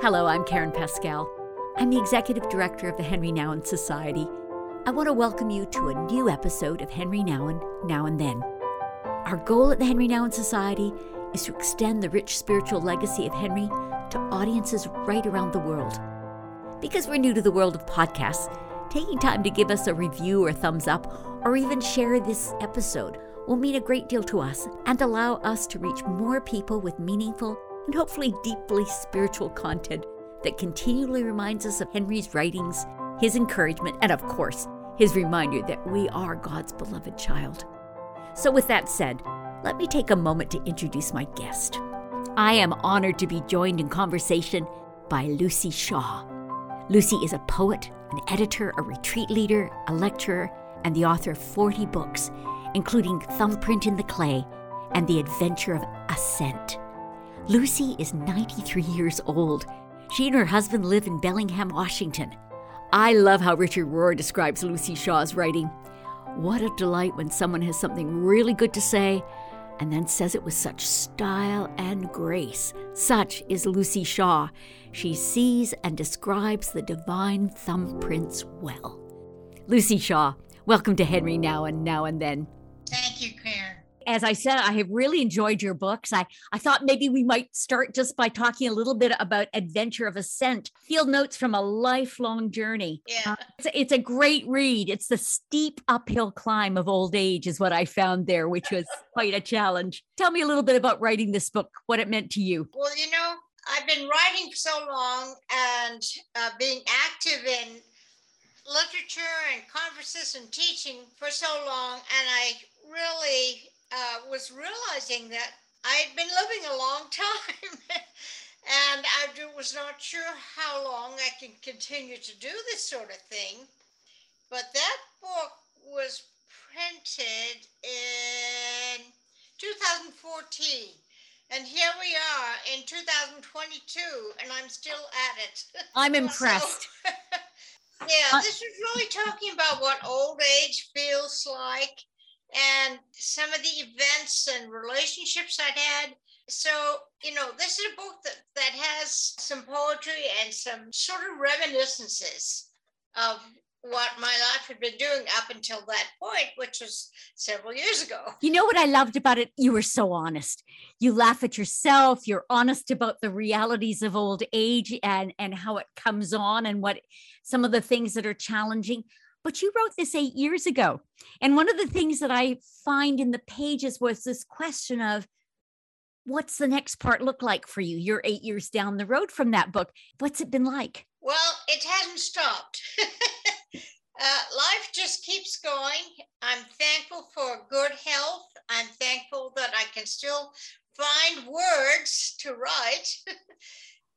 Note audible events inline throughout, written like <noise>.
Hello, I'm Karen Pascal. I'm the Executive Director of the Henri Nouwen Society. I want to welcome you to a new episode of Henri Nouwen Now and Then. Our goal at the Henri Nouwen Society is to extend the rich spiritual legacy of Henri to audiences right around the world. Because we're new to the world of podcasts, taking time to give us a review or thumbs up, or even share this episode will mean a great deal to us and allow us to reach more people with meaningful and hopefully deeply spiritual content that continually reminds us of Henri's writings, his encouragement, and of course, his reminder that we are God's beloved child. So, with that said, let me take a moment to introduce my guest. I am honored to be joined in conversation by Luci Shaw. Luci is a poet, an editor, a retreat leader, a lecturer, and the author of 40 books, including Thumbprint in the Clay and The Adventure of Ascent. Luci is 93 years old. She and her husband live in Bellingham, Washington. I love how Richard Rohr describes Luci Shaw's writing. What a delight when someone has something really good to say and then says it with such style and grace. Such is Luci Shaw. She sees and describes the divine thumbprints well. Luci Shaw, welcome to Henri Now and Now and Then. Thank you, Karen as I said, I have really enjoyed your books. I, I thought maybe we might start just by talking a little bit about Adventure of Ascent, field notes from a lifelong journey. Yeah. Uh, it's, it's, a great read. It's the steep uphill climb of old age, is what I found there, which was <laughs> quite a challenge. Tell me a little bit about writing this book, what it meant to you. Well, you know, I've been writing for so long and uh, being active in literature and conferences and teaching for so long, and I really uh, was realizing that I had been living a long <laughs> time and I was not sure how long I can continue to do this sort of thing. But that book was printed in 2014. And here we are in 2022, and I'm still at it. <laughs> I'm impressed. So, <laughs> yeah, this is really talking about what old age feels like and some of the events and relationships I'd had. So, you know, this is a book that, that has some poetry and some sort of reminiscences of what my life had been doing up until that point, which was several years ago. You know what I loved about it? You were so honest. You laugh at yourself. You're honest about the realities of old age and and how it comes on and what some of the things that are challenging but you wrote this eight years ago. And one of the things that I find in the pages was this question of what's the next part look like for you? You're eight years down the road from that book. What's it been like? Well, it hasn't stopped. <laughs> uh, life just keeps going. I'm thankful for good health. I'm thankful that I can still find words to write. <laughs>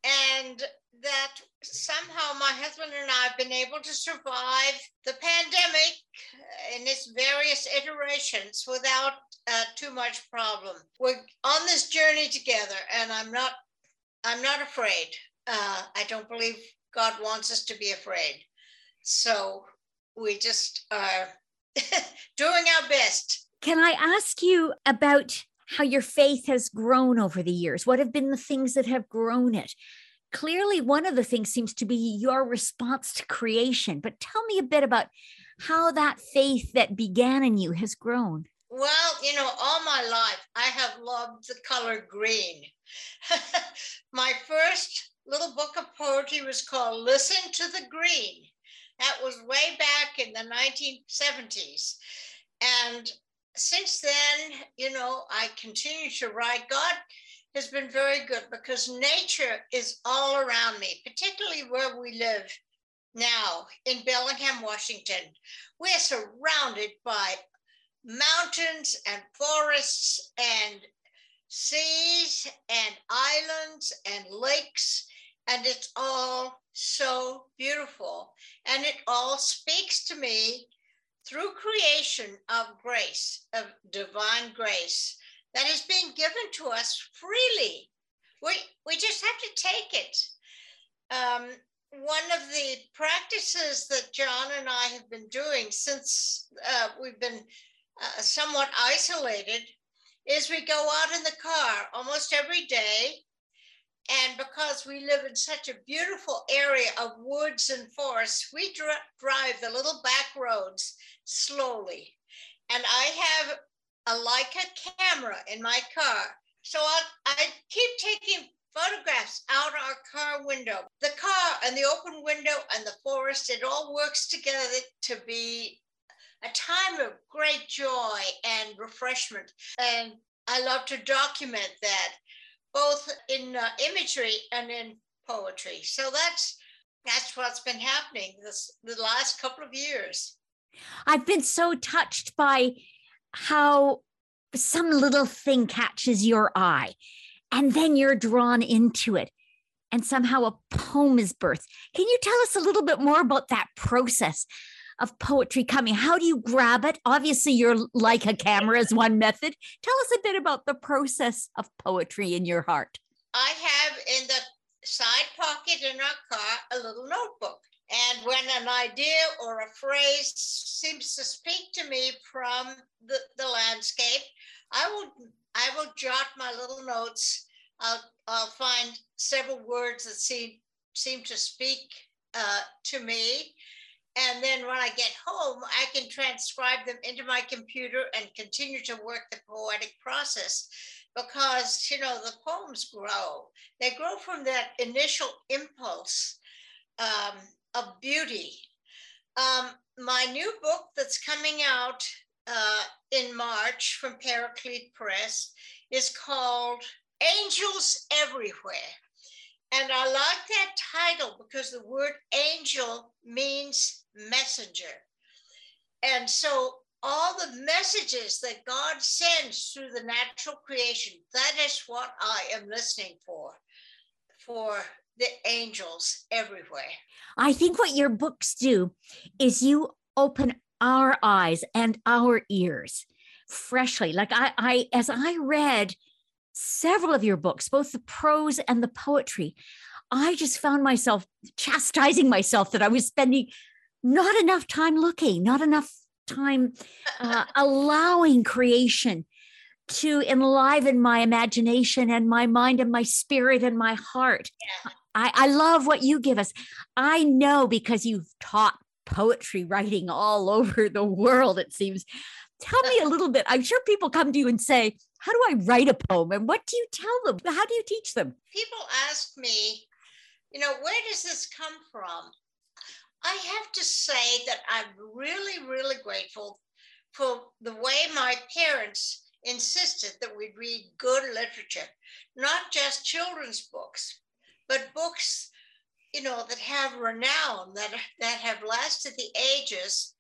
and that somehow my husband and I have been able to survive the pandemic in its various iterations without uh, too much problem. We're on this journey together, and I'm not, I'm not afraid. Uh, I don't believe God wants us to be afraid. So we just are <laughs> doing our best. Can I ask you about how your faith has grown over the years? What have been the things that have grown it? clearly one of the things seems to be your response to creation but tell me a bit about how that faith that began in you has grown well you know all my life i have loved the color green <laughs> my first little book of poetry was called listen to the green that was way back in the 1970s and since then you know i continue to write god has been very good because nature is all around me, particularly where we live now in Bellingham, Washington. We are surrounded by mountains and forests and seas and islands and lakes, and it's all so beautiful. And it all speaks to me through creation of grace, of divine grace that is being given to us freely. We, we just have to take it. Um, one of the practices that John and I have been doing since uh, we've been uh, somewhat isolated is we go out in the car almost every day And because we live in such a beautiful area of woods and forests, we dr- drive the little back roads slowly. And I have a Leica camera in my car. So I, I keep taking photographs out our car window. The car and the open window and the forest, it all works together to be a time of great joy and refreshment. And I love to document that both in uh, imagery and in poetry. So that's that's what's been happening this the last couple of years. I've been so touched by how some little thing catches your eye and then you're drawn into it and somehow a poem is birthed. Can you tell us a little bit more about that process of poetry coming? How do you grab it? Obviously, you're like a camera is one method. Tell us a bit about the process of poetry in your heart. I have in the side pocket in our car a little notebook. And when an idea or a phrase seems to speak to me from the, the landscape, I will I will jot my little notes. I'll, I'll find several words that seem seem to speak uh, to me. And then when I get home, I can transcribe them into my computer and continue to work the poetic process because, you know, the poems grow. They grow from that initial impulse um, of beauty. Um, my new book that's coming out uh, in March from Paraclete Press is called Angels Everywhere. And I like that title because the word angel means messenger. And so all the messages that God sends through the natural creation, that is what I am listening for, for the angels everywhere. I think what your books do is you open our eyes and our ears freshly. Like I, I as I read several of your books, both the prose and the poetry, I just found myself chastising myself that I was spending not enough time looking, not enough time uh, <laughs> allowing creation to enliven my imagination and my mind and my spirit and my heart. Yeah. I, I love what you give us. I know because you've taught poetry writing all <laughs> over the world, it seems. Tell me a <laughs> little bit. I'm sure people come to you and say, How do I write a poem? And what do you tell them? How do you teach them? People ask me, you know, where does this come from? I have to say that I'm really, really grateful for the way my parents insisted that we read good literature, not just children's books, but books you know, that have renown, that, that have lasted the ages.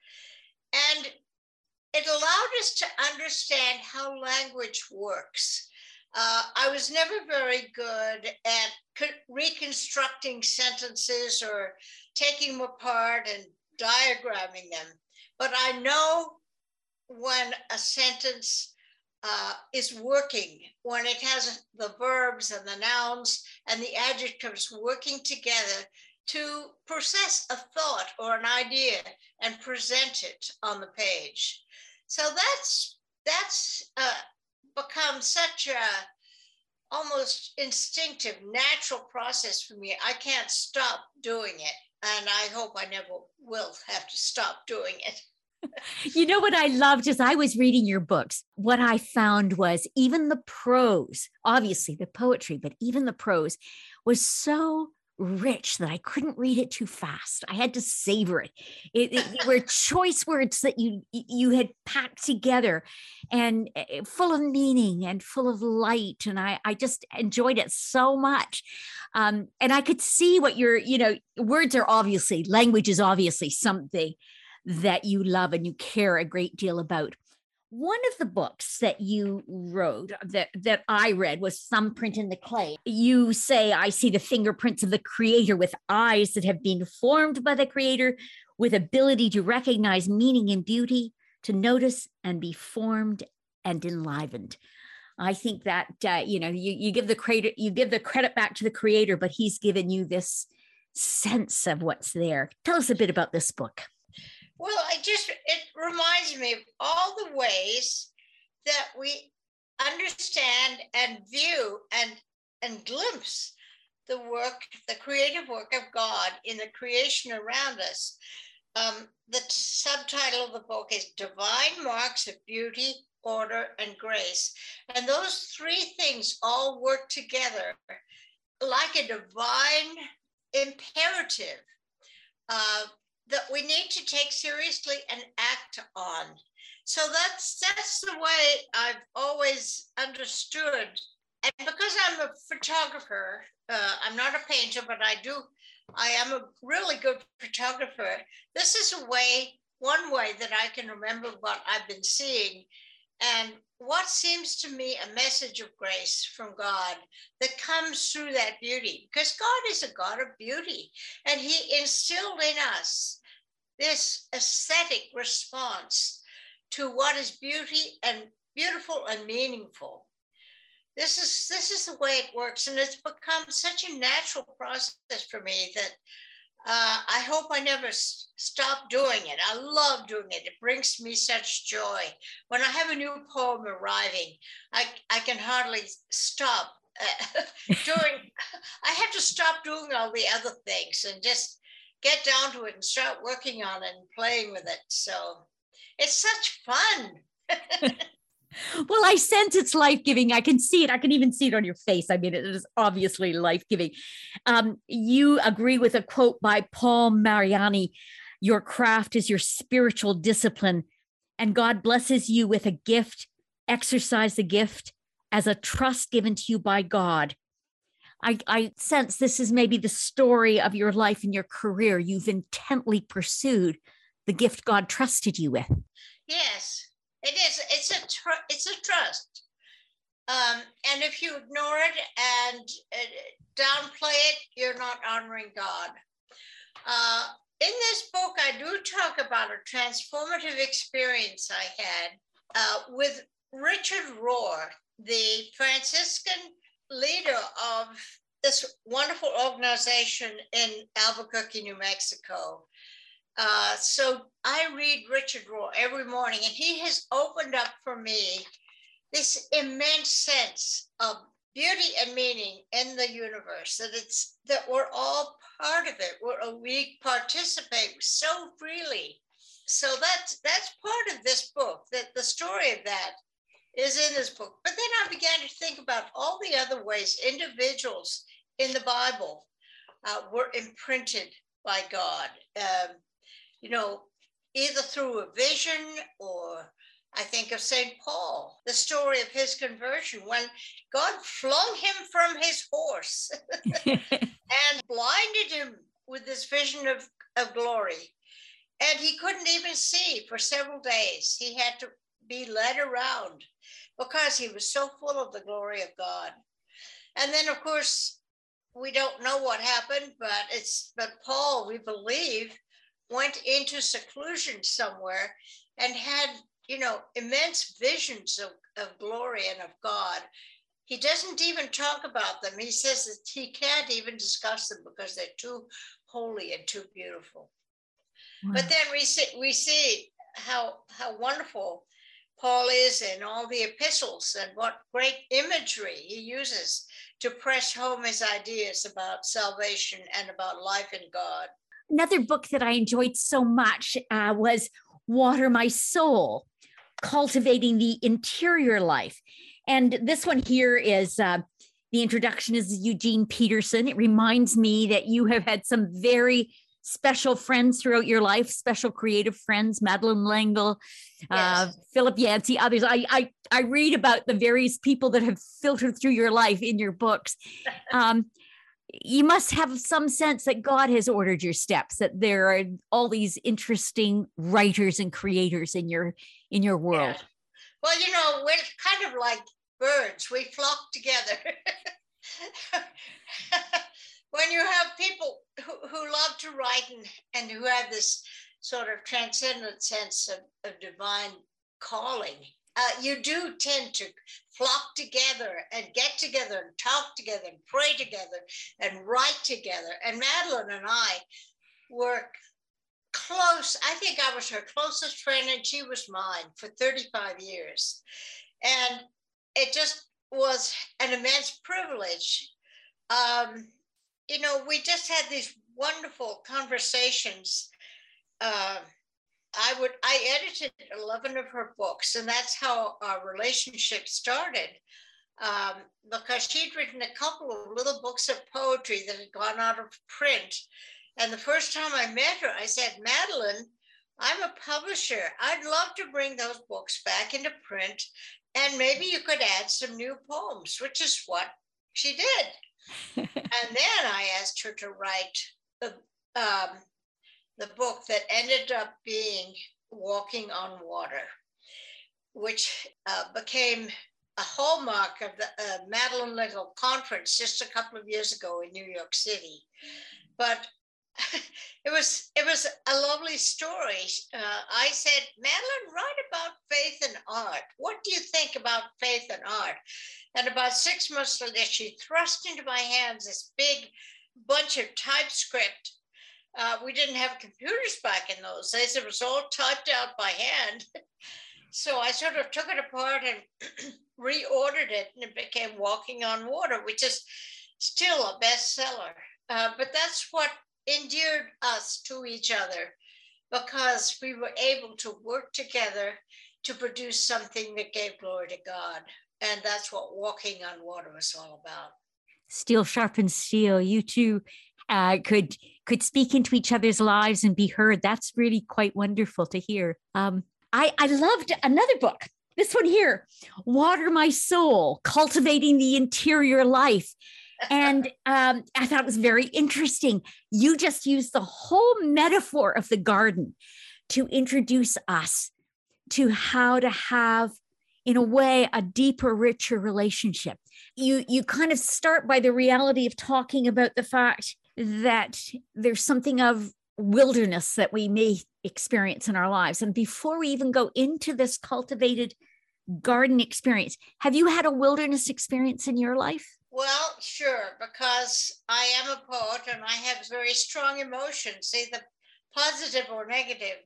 And it allowed us to understand how language works. Uh, I was never very good at reconstructing sentences or taking them apart and diagramming them, but I know when a sentence uh, is working when it has the verbs and the nouns and the adjectives working together to process a thought or an idea and present it on the page. So that's that's uh, become such a almost instinctive, natural process for me. I can't stop doing it, and I hope I never will have to stop doing it <laughs> you know what I loved as I was reading your books? What I found was even the prose, obviously the poetry, but even the prose was so rich that I couldn't read it too fast. I had to savor it. It, it were <laughs> choice words that you you had packed together, and eh, eh, full of meaning and full of light. And I I just enjoyed it so much. Um, and I could see what your you know words are obviously language is obviously something that you love and you care a great deal about. One of the books that you wrote that, that I read was Thumbprint in the Clay. You say, I see the fingerprints of the creator with eyes that have been formed by the creator, with ability to recognize meaning and beauty, to notice and be formed and enlivened. I think that uh, you know you you give the credit you give the credit back to the creator, but he's given you this sense of what's there. Tell us a bit about this book. Well, I just, it reminds me of all the ways that we understand and view and, and glimpse the work, the creative work of God in the creation around us. Um, the subtitle of the book is Divine Marks of Beauty, Order, and Grace. And those three things all work together like a divine imperative uh, that we need to take seriously and act on. So that's that's the way I've always understood. And because I'm a photographer, uh, I'm not a painter, but I do. I am a really good photographer. This is a way, one way that I can remember what I've been seeing and what seems to me a message of grace from God that comes through that beauty, because God is a God of beauty, and He instilled in us this aesthetic response to what is beauty and beautiful and meaningful. This is this is the way it works, and it's become such a natural process for me that uh, I hope I never s- stop doing it. I love doing it. It brings me such joy. When I have a new poem arriving, I, I can hardly stop uh, <laughs> doing, <laughs> I have to stop doing all the other things and just get down to it and start working on it and playing with it. So it's such fun. <laughs> well, I sense it's life giving. I can see it. I can even see it on your face. I mean, it is obviously life giving. Um, you agree with a quote by Paul Mariani Your craft is your spiritual discipline, and God blesses you with a gift. Exercise the gift as a trust given to you by God. I, I sense this is maybe the story of your life and your career. You've intently pursued the gift God trusted you with. Yes, it is. It's a tr- it's a trust, um, and if you ignore it and uh, downplay it, you're not honoring God. Uh, in this book, I do talk about a transformative experience I had uh, with Richard Rohr, the Franciscan leader of this wonderful organization in Albuquerque, New Mexico. Uh, so I read Richard Rohr every morning, and he has opened up for me this immense sense of beauty and meaning in the universe. That it's that we're all part of it. We're, we participate so freely. So that's that's part of this book. That the story of that is in this book. But then I began to think about all the other ways individuals in the Bible uh, were imprinted by God. Um, you know, either through a vision or I think of St. Paul, the story of his conversion when God flung him from his horse <laughs> and blinded him with this vision of, of glory. And he couldn't even see for several days. He had to be led around because he was so full of the glory of God. And then, of course, we don't know what happened, but it's but Paul, we believe, went into seclusion somewhere and had, you know, immense visions of, of glory and of God. He doesn't even talk about them. He says that he can't even discuss them because they're too holy and too beautiful. Wow. But then we see we see how how wonderful Paul is in all the epistles and what great imagery he uses to press home his ideas about salvation and about life in God. Another book that I enjoyed so much uh, was Water My Soul Cultivating the Interior Life. And this one here is uh, the introduction is Eugene Peterson. It reminds me that you have had some very special friends throughout your life, special creative friends, Madeleine L'Engle, uh, yes. uh, Philip Yancey, others. I, I, I read about the various people that have filtered through your life in your books. <laughs> Um, you must have some sense that God has ordered your steps, that there are all these interesting writers and creators in your in your world. Yeah. Well, you know, we're kind of like birds. We flock together. <laughs> when you have people who, who love to write and, and who have this sort of transcendent sense of, of divine calling, uh, you do tend to flock together and get together and talk together and pray together and write together. And Madeleine and I were close. I think I was her closest friend and she was mine for 35 years. And it just was an immense privilege um, you know, we just had these wonderful conversations. Uh, I would I edited 11 of her books, and that's how our relationship started. Um, because she'd written a couple of little books of poetry that had gone out of print. And the first time I met her, I said, Madeleine, I'm a publisher. I'd love to bring those books back into print, and maybe you could add some new poems, which is what she did. And then I asked her to write the, um, the book that ended up being Walking on Water, which uh, became a hallmark of the uh, Madeleine L'Engle conference just a couple of years ago in New York City. But <laughs> it was it was a lovely story. Uh, I said, Madeleine, write about faith and art. What do you think about faith and art? And about six months later, she thrust into my hands this big bunch of typescript. Uh, we didn't have computers back in those days. It was all typed out by hand. <laughs> so I sort of took it apart and <clears throat> reordered it, and it became Walking on Water, which is still a bestseller. Uh, but that's what endeared us to each other because we were able to work together to produce something that gave glory to God. And that's what walking on water was all about. Steel sharpens steel. You two uh, could could speak into each other's lives and be heard. That's really quite wonderful to hear. Um, I I loved another book. This one here, Water My Soul, Cultivating the Interior Life and <laughs> um, I thought it was very interesting. You just used the whole metaphor of the garden to introduce us to how to have, in a way, a deeper, richer relationship. You you kind of start by the reality of talking about the fact that there's something of wilderness that we may experience in our lives. And before we even go into this cultivated garden experience, have you had a wilderness experience in your life? Well, sure, because I am a poet and I have very strong emotions, either positive or negative.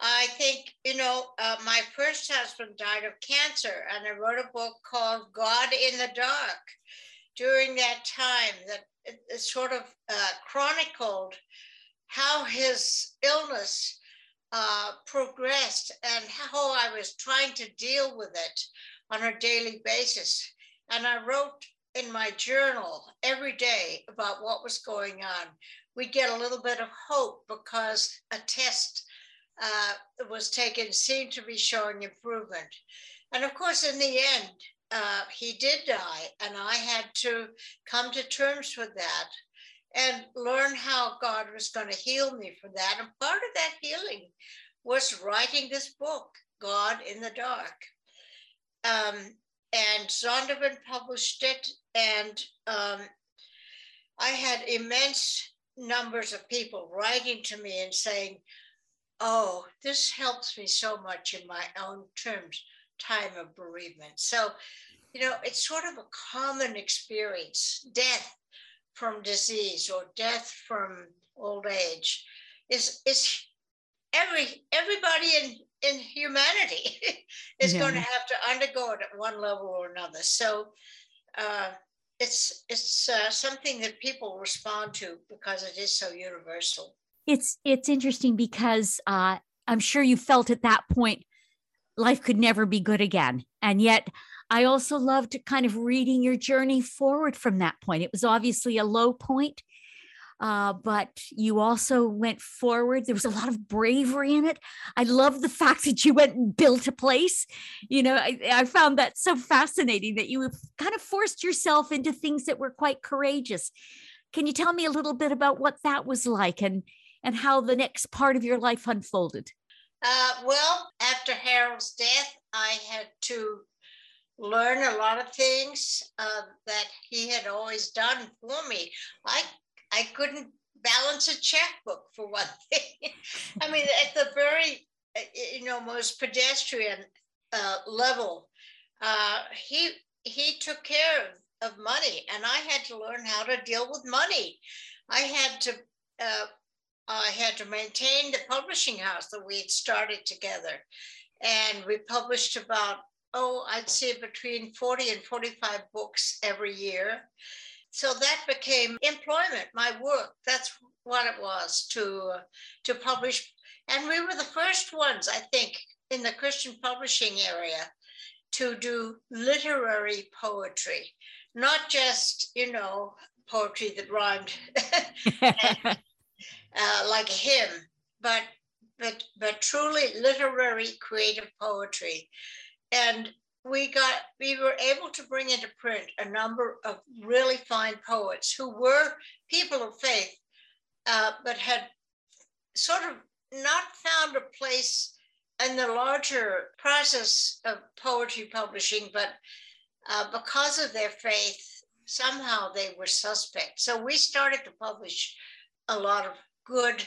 I think, you know, uh, my first husband died of cancer, and I wrote a book called God in the Dark during that time that it, sort of uh, chronicled how his illness uh, progressed and how I was trying to deal with it on a daily basis. And I wrote in my journal every day about what was going on. We get a little bit of hope because a test uh, was taken seemed to be showing improvement. And of course, in the end, uh, he did die, and I had to come to terms with that and learn how God was going to heal me from that. And part of that healing was writing this book, God in the Dark. Um, and Zondervan published it. And um, I had immense numbers of people writing to me and saying, Oh, this helps me so much in my own terms, time of bereavement. So, you know, it's sort of a common experience. Death from disease or death from old age is, is every everybody in in humanity <laughs> is yeah. going to have to undergo it at one level or another. So uh, it's it's uh, something that people respond to because it is so universal. It's it's interesting because uh, I'm sure you felt at that point life could never be good again, and yet. I also loved kind of reading your journey forward from that point. It was obviously a low point, uh, but you also went forward. There was a lot of bravery in it. I love the fact that you went and built a place. You know, I, I found that so fascinating that you kind of forced yourself into things that were quite courageous. Can you tell me a little bit about what that was like and and how the next part of your life unfolded? Uh, well, after Harold's death, I had to learn a lot of things uh, that he had always done for me. I I couldn't balance a checkbook for one <laughs> thing. I mean, at the very, uh, you know, most pedestrian uh, level, uh, he he took care of, of money, and I had to learn how to deal with money. I had to uh, I had to maintain the publishing house that we had started together, and we published about oh, I'd say between forty and forty-five books every year So that became employment, my work. That's what it was to uh, to publish. And we were the first ones, I think, in the Christian publishing area to do literary poetry, not just, you know, poetry that rhymed <laughs> uh, like him, but but but truly literary creative poetry. And we got we were able to bring into print a number of really fine poets who were people of faith, uh, but had sort of not found a place in the larger process of poetry publishing, but uh, because of their faith, somehow they were suspect. So we started to publish a lot of good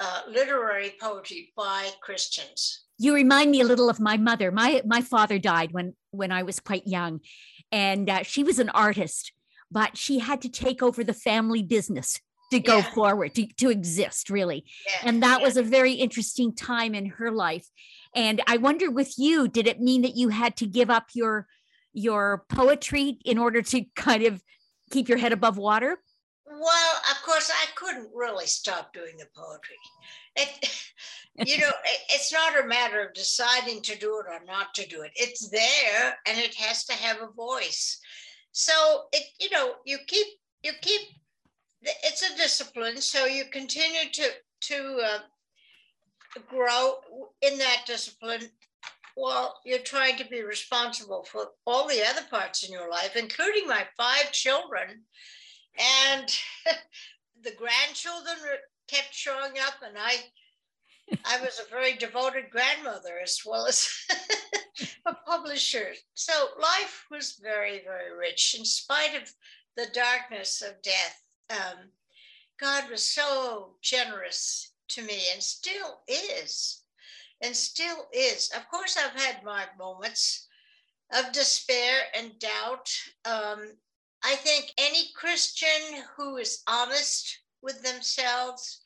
uh, literary poetry by Christians. You remind me a little of my mother. My my father died when when I was quite young, and uh, she was an artist, but she had to take over the family business to go yeah. forward to, to exist really yeah. and that yeah. was a very interesting time in her life and i wonder with you did it mean that you had to give up your your poetry in order to kind of keep your head above water well of course i couldn't really stop doing the poetry. It, <laughs> you know it, it's not a matter of deciding to do it or not to do it. It's there and it has to have a voice. So it you know you keep you keep it's a discipline. So you continue to to uh, grow in that discipline while you're trying to be responsible for all the other parts in your life including my five children and <laughs> the grandchildren kept showing up and i i was a very devoted grandmother as well as <laughs> a publisher so life was very very rich in spite of the darkness of death um, God was so generous to me and still is, and still is. Of course, I've had my moments of despair and doubt. Um, I think any Christian who is honest with themselves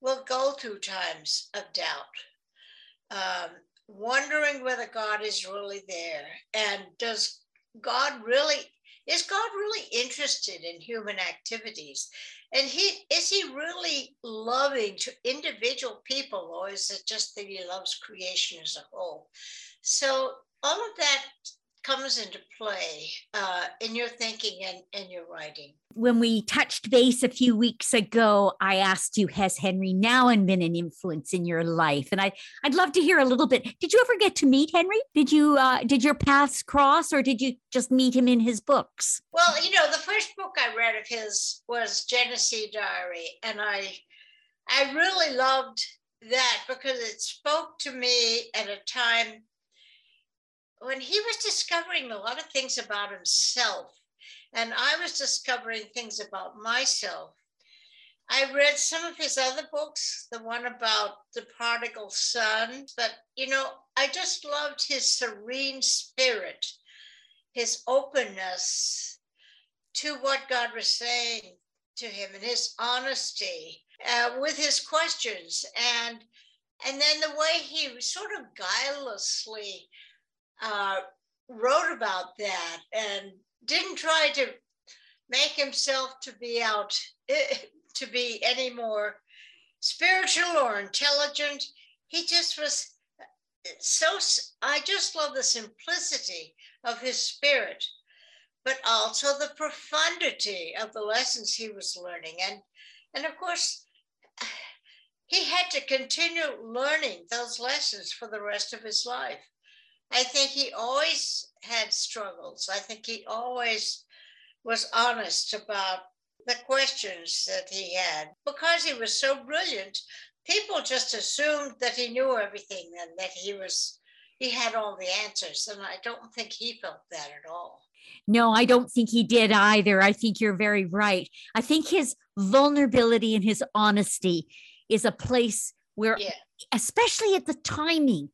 will go through times of doubt, um, wondering whether God is really there and does God really is God really interested in human activities? And he is he really loving to individual people, or is it just that he loves creation as a whole? So all of that comes into play uh, in your thinking and, and your writing. When we touched base a few weeks ago, I asked you, has Henri Nouwen been an influence in your life? And I, I'd love to hear a little bit. Did you ever get to meet Henri? Did you uh, did your paths cross or did you just meet him in his books? Well, you know, the first book I read of his was Genesee Diary. And I I really loved that because it spoke to me at a time when he was discovering a lot of things about himself, and I was discovering things about myself, I read some of his other books, the one about the prodigal son, but you know, I just loved his serene spirit, his openness to what God was saying to him, and his honesty uh, with his questions, and and then the way he sort of guilelessly uh, wrote about that and didn't try to make himself to be out <laughs> to be any more spiritual or intelligent. He just was so. I just love the simplicity of his spirit, but also the profundity of the lessons he was learning, and and of course. <sighs> He had to continue learning those lessons for the rest of his life. I think he always had struggles. I think he always was honest about the questions that he had. Because he was so brilliant, people just assumed that he knew everything and that he was he had all the answers. And I don't think he felt that at all. No, I don't think he did either. I think you're very right. I think his vulnerability and his honesty is a place where, yeah. especially at the timing,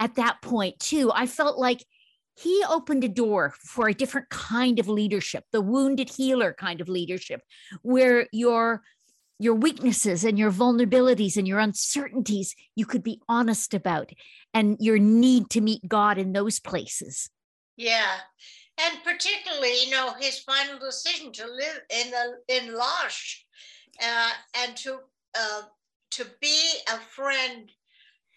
at that point too i felt like he opened a door for a different kind of leadership the wounded healer kind of leadership where your your weaknesses and your vulnerabilities and your uncertainties you could be honest about and your need to meet god in those places. Yeah. And particularly, you know, his final decision to live in the in L'Arche uh, and to uh, to be a friend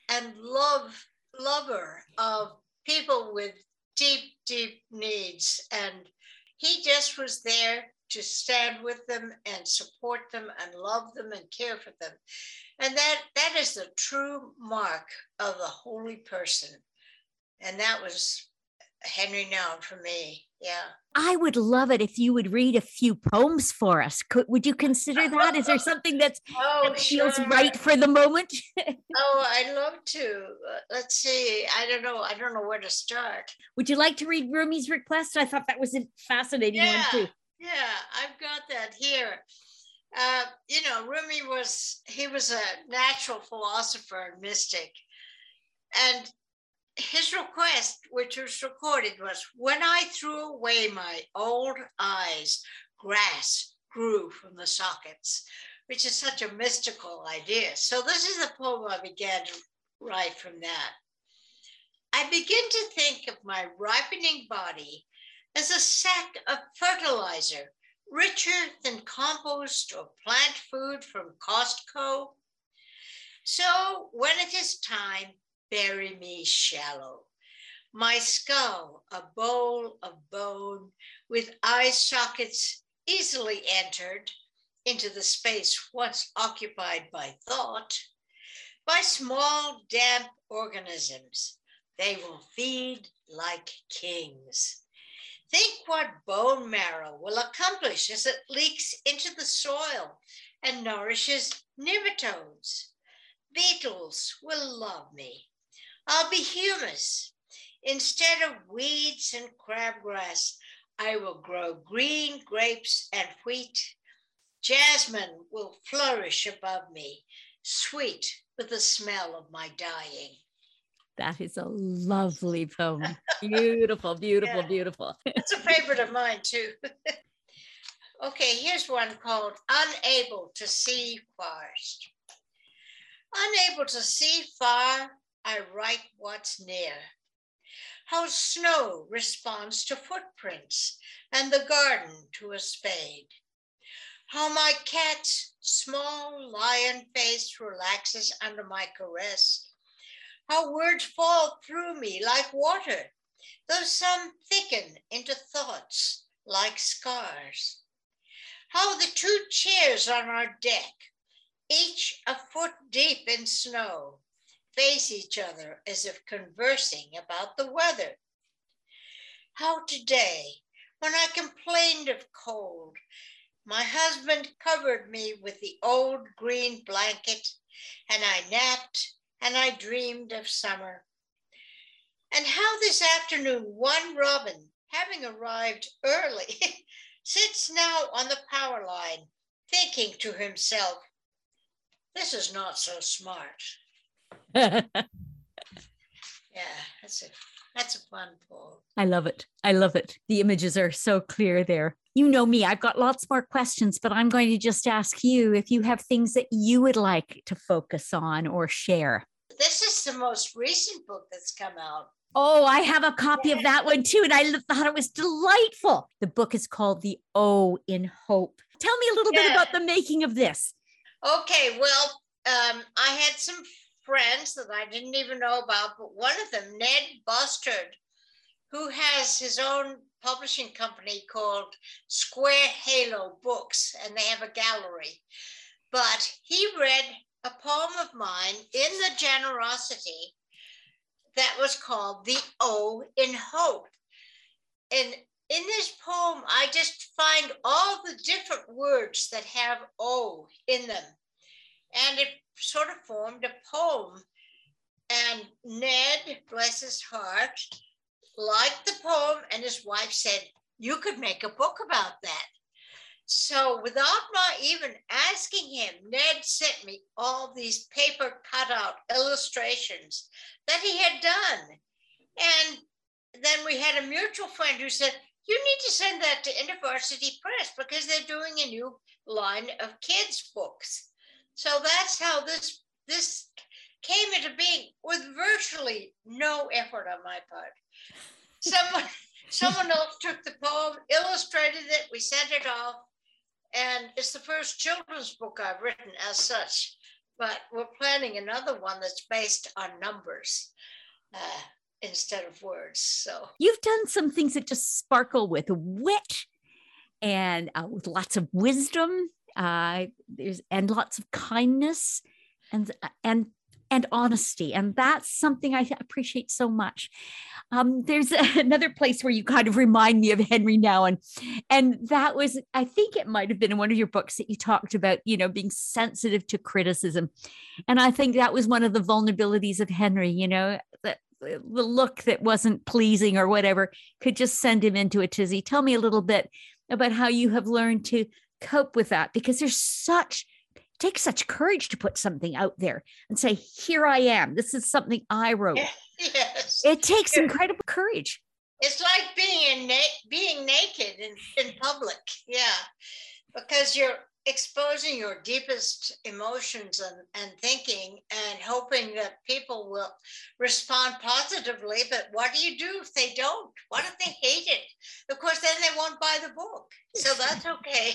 and love lover of people with deep, deep needs. And he just was there to stand with them and support them and love them and care for them. And that that is the true mark of a holy person. And that was Henri Nouwen for me. Yeah. I would love it if you would read a few poems for us. Could, would you consider that? Is there <laughs> something that's oh, that feels sure. right for the moment? <laughs> oh, I'd love to. Let's see. I don't know. I don't know where to start. Would you like to read Rumi's request? I thought that was a fascinating yeah, one too. Yeah, I've got that here. Uh, you know, Rumi was he was a natural philosopher and mystic, and his request, which was recorded, was When I threw away my old eyes, grass grew from the sockets, which is such a mystical idea. So, this is the poem I began to write from that. I begin to think of my ripening body as a sack of fertilizer, richer than compost or plant food from Costco. So, when it is time, bury me shallow. My skull, a bowl of bone with eye sockets easily entered into the space once occupied by thought, by small damp organisms. They will feed like kings. Think what bone marrow will accomplish as it leaks into the soil and nourishes nematodes. Beetles will love me. I'll be humus. Instead of weeds and crabgrass, I will grow green grapes and wheat. Jasmine will flourish above me, sweet with the smell of my dying. That is a lovely poem. Beautiful, beautiful, yeah. beautiful. <laughs> it's a favorite of mine too. <laughs> okay, here's one called Unable to See Forest. Unable to see far, I write what's near. How snow responds to footprints and the garden to a spade. How my cat's small lion face relaxes under my caress. How words fall through me like water, though some thicken into thoughts like scars. How the two chairs on our deck, each a foot deep in snow, face each other as if conversing about the weather. How today, when I complained of cold, my husband covered me with the old green blanket, and I napped and I dreamed of summer. And how this afternoon one robin, having arrived early, <laughs> sits now on the power line, thinking to himself, this is not so smart. Yeah, that's a that's a fun poem. I love it. I love it. The images are so clear there. You know me, I've got lots more questions, but I'm going to just ask you if you have things that you would like to focus on or share. This is the most recent book that's come out. Oh, I have a copy of that one too. And I thought it was delightful. The book is called The O in Hope. Tell me a little yeah. bit about the making of this. Okay, well, um, I had some friends that I didn't even know about, but one of them, Ned Bustard, who has his own publishing company called Square Halo Books, and they have a gallery. But he read a poem of mine in the generosity that was called The O in Hope. And in this poem, I just find all the different words that have O in them. And it sort of formed a poem. And Ned, bless his heart, liked the poem, and his wife said, You could make a book about that. So, without my even asking him, Ned sent me all these paper cutout illustrations that he had done. And then we had a mutual friend who said, You need to send that to InterVarsity Press because they're doing a new line of kids' books. So that's how this this came into being with virtually no effort on my part. Someone <laughs> Someone else took the poem, illustrated it, we sent it off, and it's the first children's book I've written as such. But we're planning another one that's based on numbers uh, instead of words. So you've done some things that just sparkle with wit and uh, with lots of wisdom. Uh, there's and lots of kindness and and and honesty. And that's something I appreciate so much. Um, there's <laughs> another place where you kind of remind me of Henri Nouwen. And that was, I think it might have been in one of your books that you talked about, you know, being sensitive to criticism. And I think that was one of the vulnerabilities of Henri, you know, that the look that wasn't pleasing or whatever could just send him into a tizzy. Tell me a little bit about how you have learned to cope with that because there's such takes such courage to put something out there and say, Here I am. This is something I <laughs> wrote. yes. It takes incredible courage. It's like being na- being naked in, in public. Yeah. Because you're exposing your deepest emotions and, and thinking and hoping that people will respond positively. But what do you do if they don't? What if they hate it? Of course, then they won't buy the book. So <laughs> that's okay.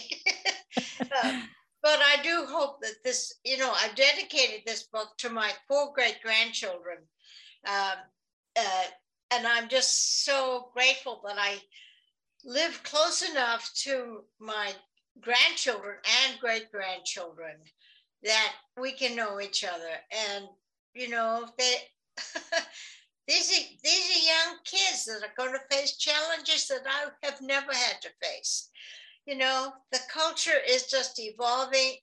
<laughs> uh, but I do hope that this, you know, I've dedicated this book to my four great grandchildren. Um, uh, and I'm just so grateful that I live close enough to my grandchildren and great grandchildren that we can know each other. And, you know, they, <laughs> these, are, these are young kids that are going to face challenges that I have never had to face you know, the culture is just evolving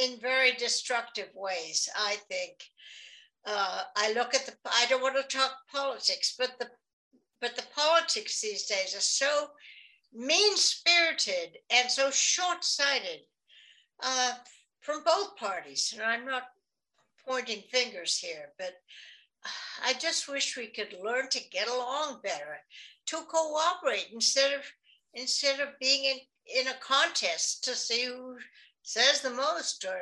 in very destructive ways, I think. Uh, I look at the, I don't want to talk politics, but the, but the politics these days are so mean spirited and so short sighted uh, from both parties. And I'm not pointing fingers here, but I just wish we could learn to get along better, to cooperate instead of instead of being in in a contest to see who says the most or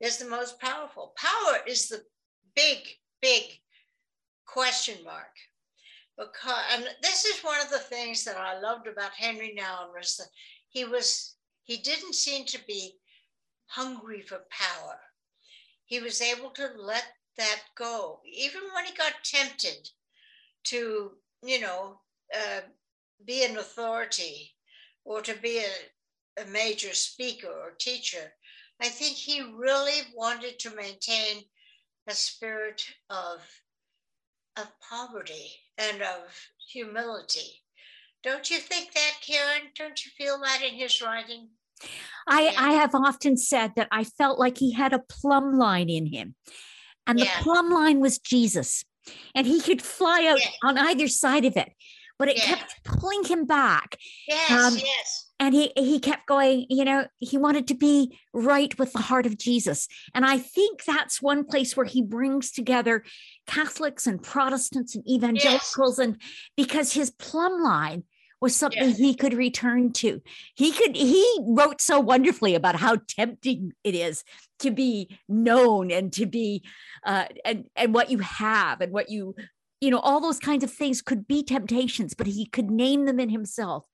is the most powerful. Power is the big, big question mark. Because and this is one of the things that I loved about Henri Nouwen was that he was he didn't seem to be hungry for power. He was able to let that go, even when he got tempted to, you know, uh, be an authority or to be a, a major speaker or teacher. I think he really wanted to maintain a spirit of, of poverty and of humility. Don't you think that, Karen? Don't you feel that in his writing? I, yeah. I have often said that I felt like he had a plumb line in him. And yeah. the plumb line was Jesus. And he could fly out yeah. on either side of it but it yeah. kept pulling him back. Yes, um, yes. And he he kept going, you know, he wanted to be right with the heart of Jesus. And I think that's one place where he brings together Catholics and Protestants and evangelicals, yes. and because his plumb line was something he could return to. He could he wrote so wonderfully about how tempting it is to be known and to be uh, and and what you have and what you you know, all those kinds of things could be temptations, but he could name them in himself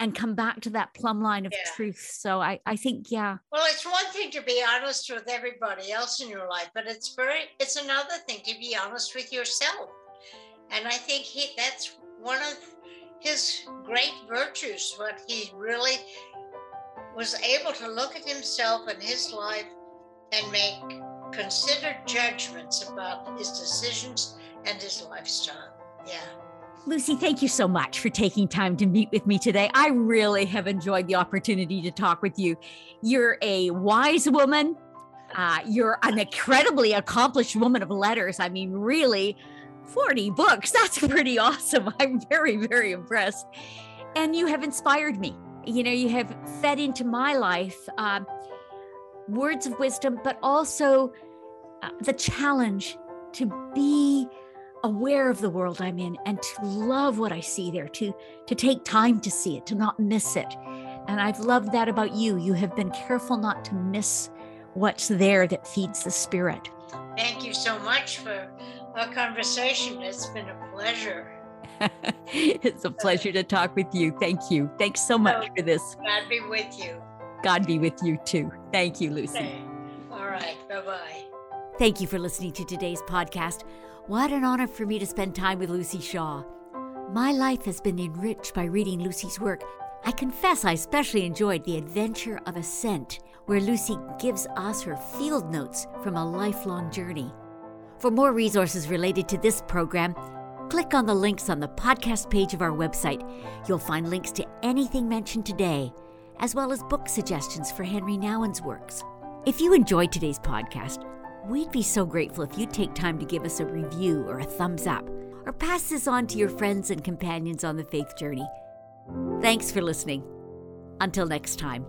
and come back to that plumb line of yeah. truth. So I, I think, yeah. Well, it's one thing to be honest with everybody else in your life, but it's very, it's another thing to be honest with yourself. And I think he, that's one of his great virtues, what he really was able to look at himself and his life and make considered judgments about his decisions and his lifestyle. Yeah. Luci, thank you so much for taking time to meet with me today. I really have enjoyed the opportunity to talk with you. You're a wise woman. Uh, you're an incredibly accomplished woman of letters. I mean, really, 40 books. <laughs> That's pretty awesome. I'm very, very impressed. And you have inspired me. You know, you have fed into my life uh, words of wisdom, but also uh, the challenge to be aware of the world I'm in and to love what I see there, to, to take time to see it, to not miss it. And I've loved that about you. You have been careful not to miss what's there that feeds the spirit. Thank you so much for our conversation. It's been a pleasure. <laughs> it's a pleasure to talk with you. Thank you. Thanks so much oh, for this. God be with you. God be with you too. Thank you, Luci. Okay. All right. Bye bye. Thank you for listening to today's podcast. What an honor for me to spend time with Luci Shaw. My life has been enriched by reading Luci's work. I confess I especially enjoyed The Adventure of Ascent, where Luci gives us her field notes from a lifelong journey. For more resources related to this program, click on the links on the podcast page of our website. You'll find links to anything mentioned today, as well as book suggestions for Henri Nouwen's works. If you enjoyed today's podcast, we'd be so grateful if you'd take time to give us a review or a thumbs up, or pass this on to your friends and companions on the faith journey. Thanks for listening. Until next time.